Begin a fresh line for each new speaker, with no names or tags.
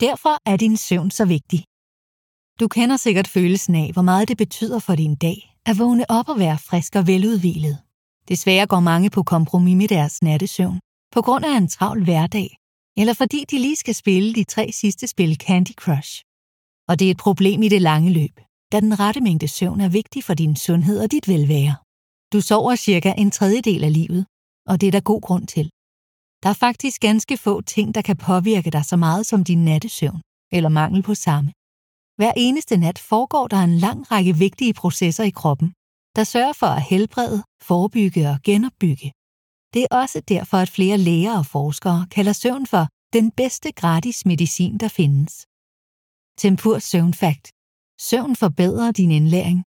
Derfor er din søvn så vigtig. Du kender sikkert følelsen af, hvor meget det betyder for din dag at vågne op og være frisk og veludvilet. Desværre går mange på kompromis med deres nattesøvn, på grund af en travl hverdag, eller fordi de lige skal spille de tre sidste spil Candy Crush. Og det er et problem i det lange løb, da den rette mængde søvn er vigtig for din sundhed og dit velvære. Du sover cirka en tredjedel af livet, og det er der god grund til. Der er faktisk ganske få ting, der kan påvirke dig så meget som din nattesøvn, eller mangel på samme. Hver eneste nat foregår der en lang række vigtige processer i kroppen, der sørger for at helbrede, forebygge og genopbygge. Det er også derfor, at flere læger og forskere kalder søvn for den bedste gratis medicin, der findes. Tempur Søvnfakt. Søvn forbedrer din indlæring,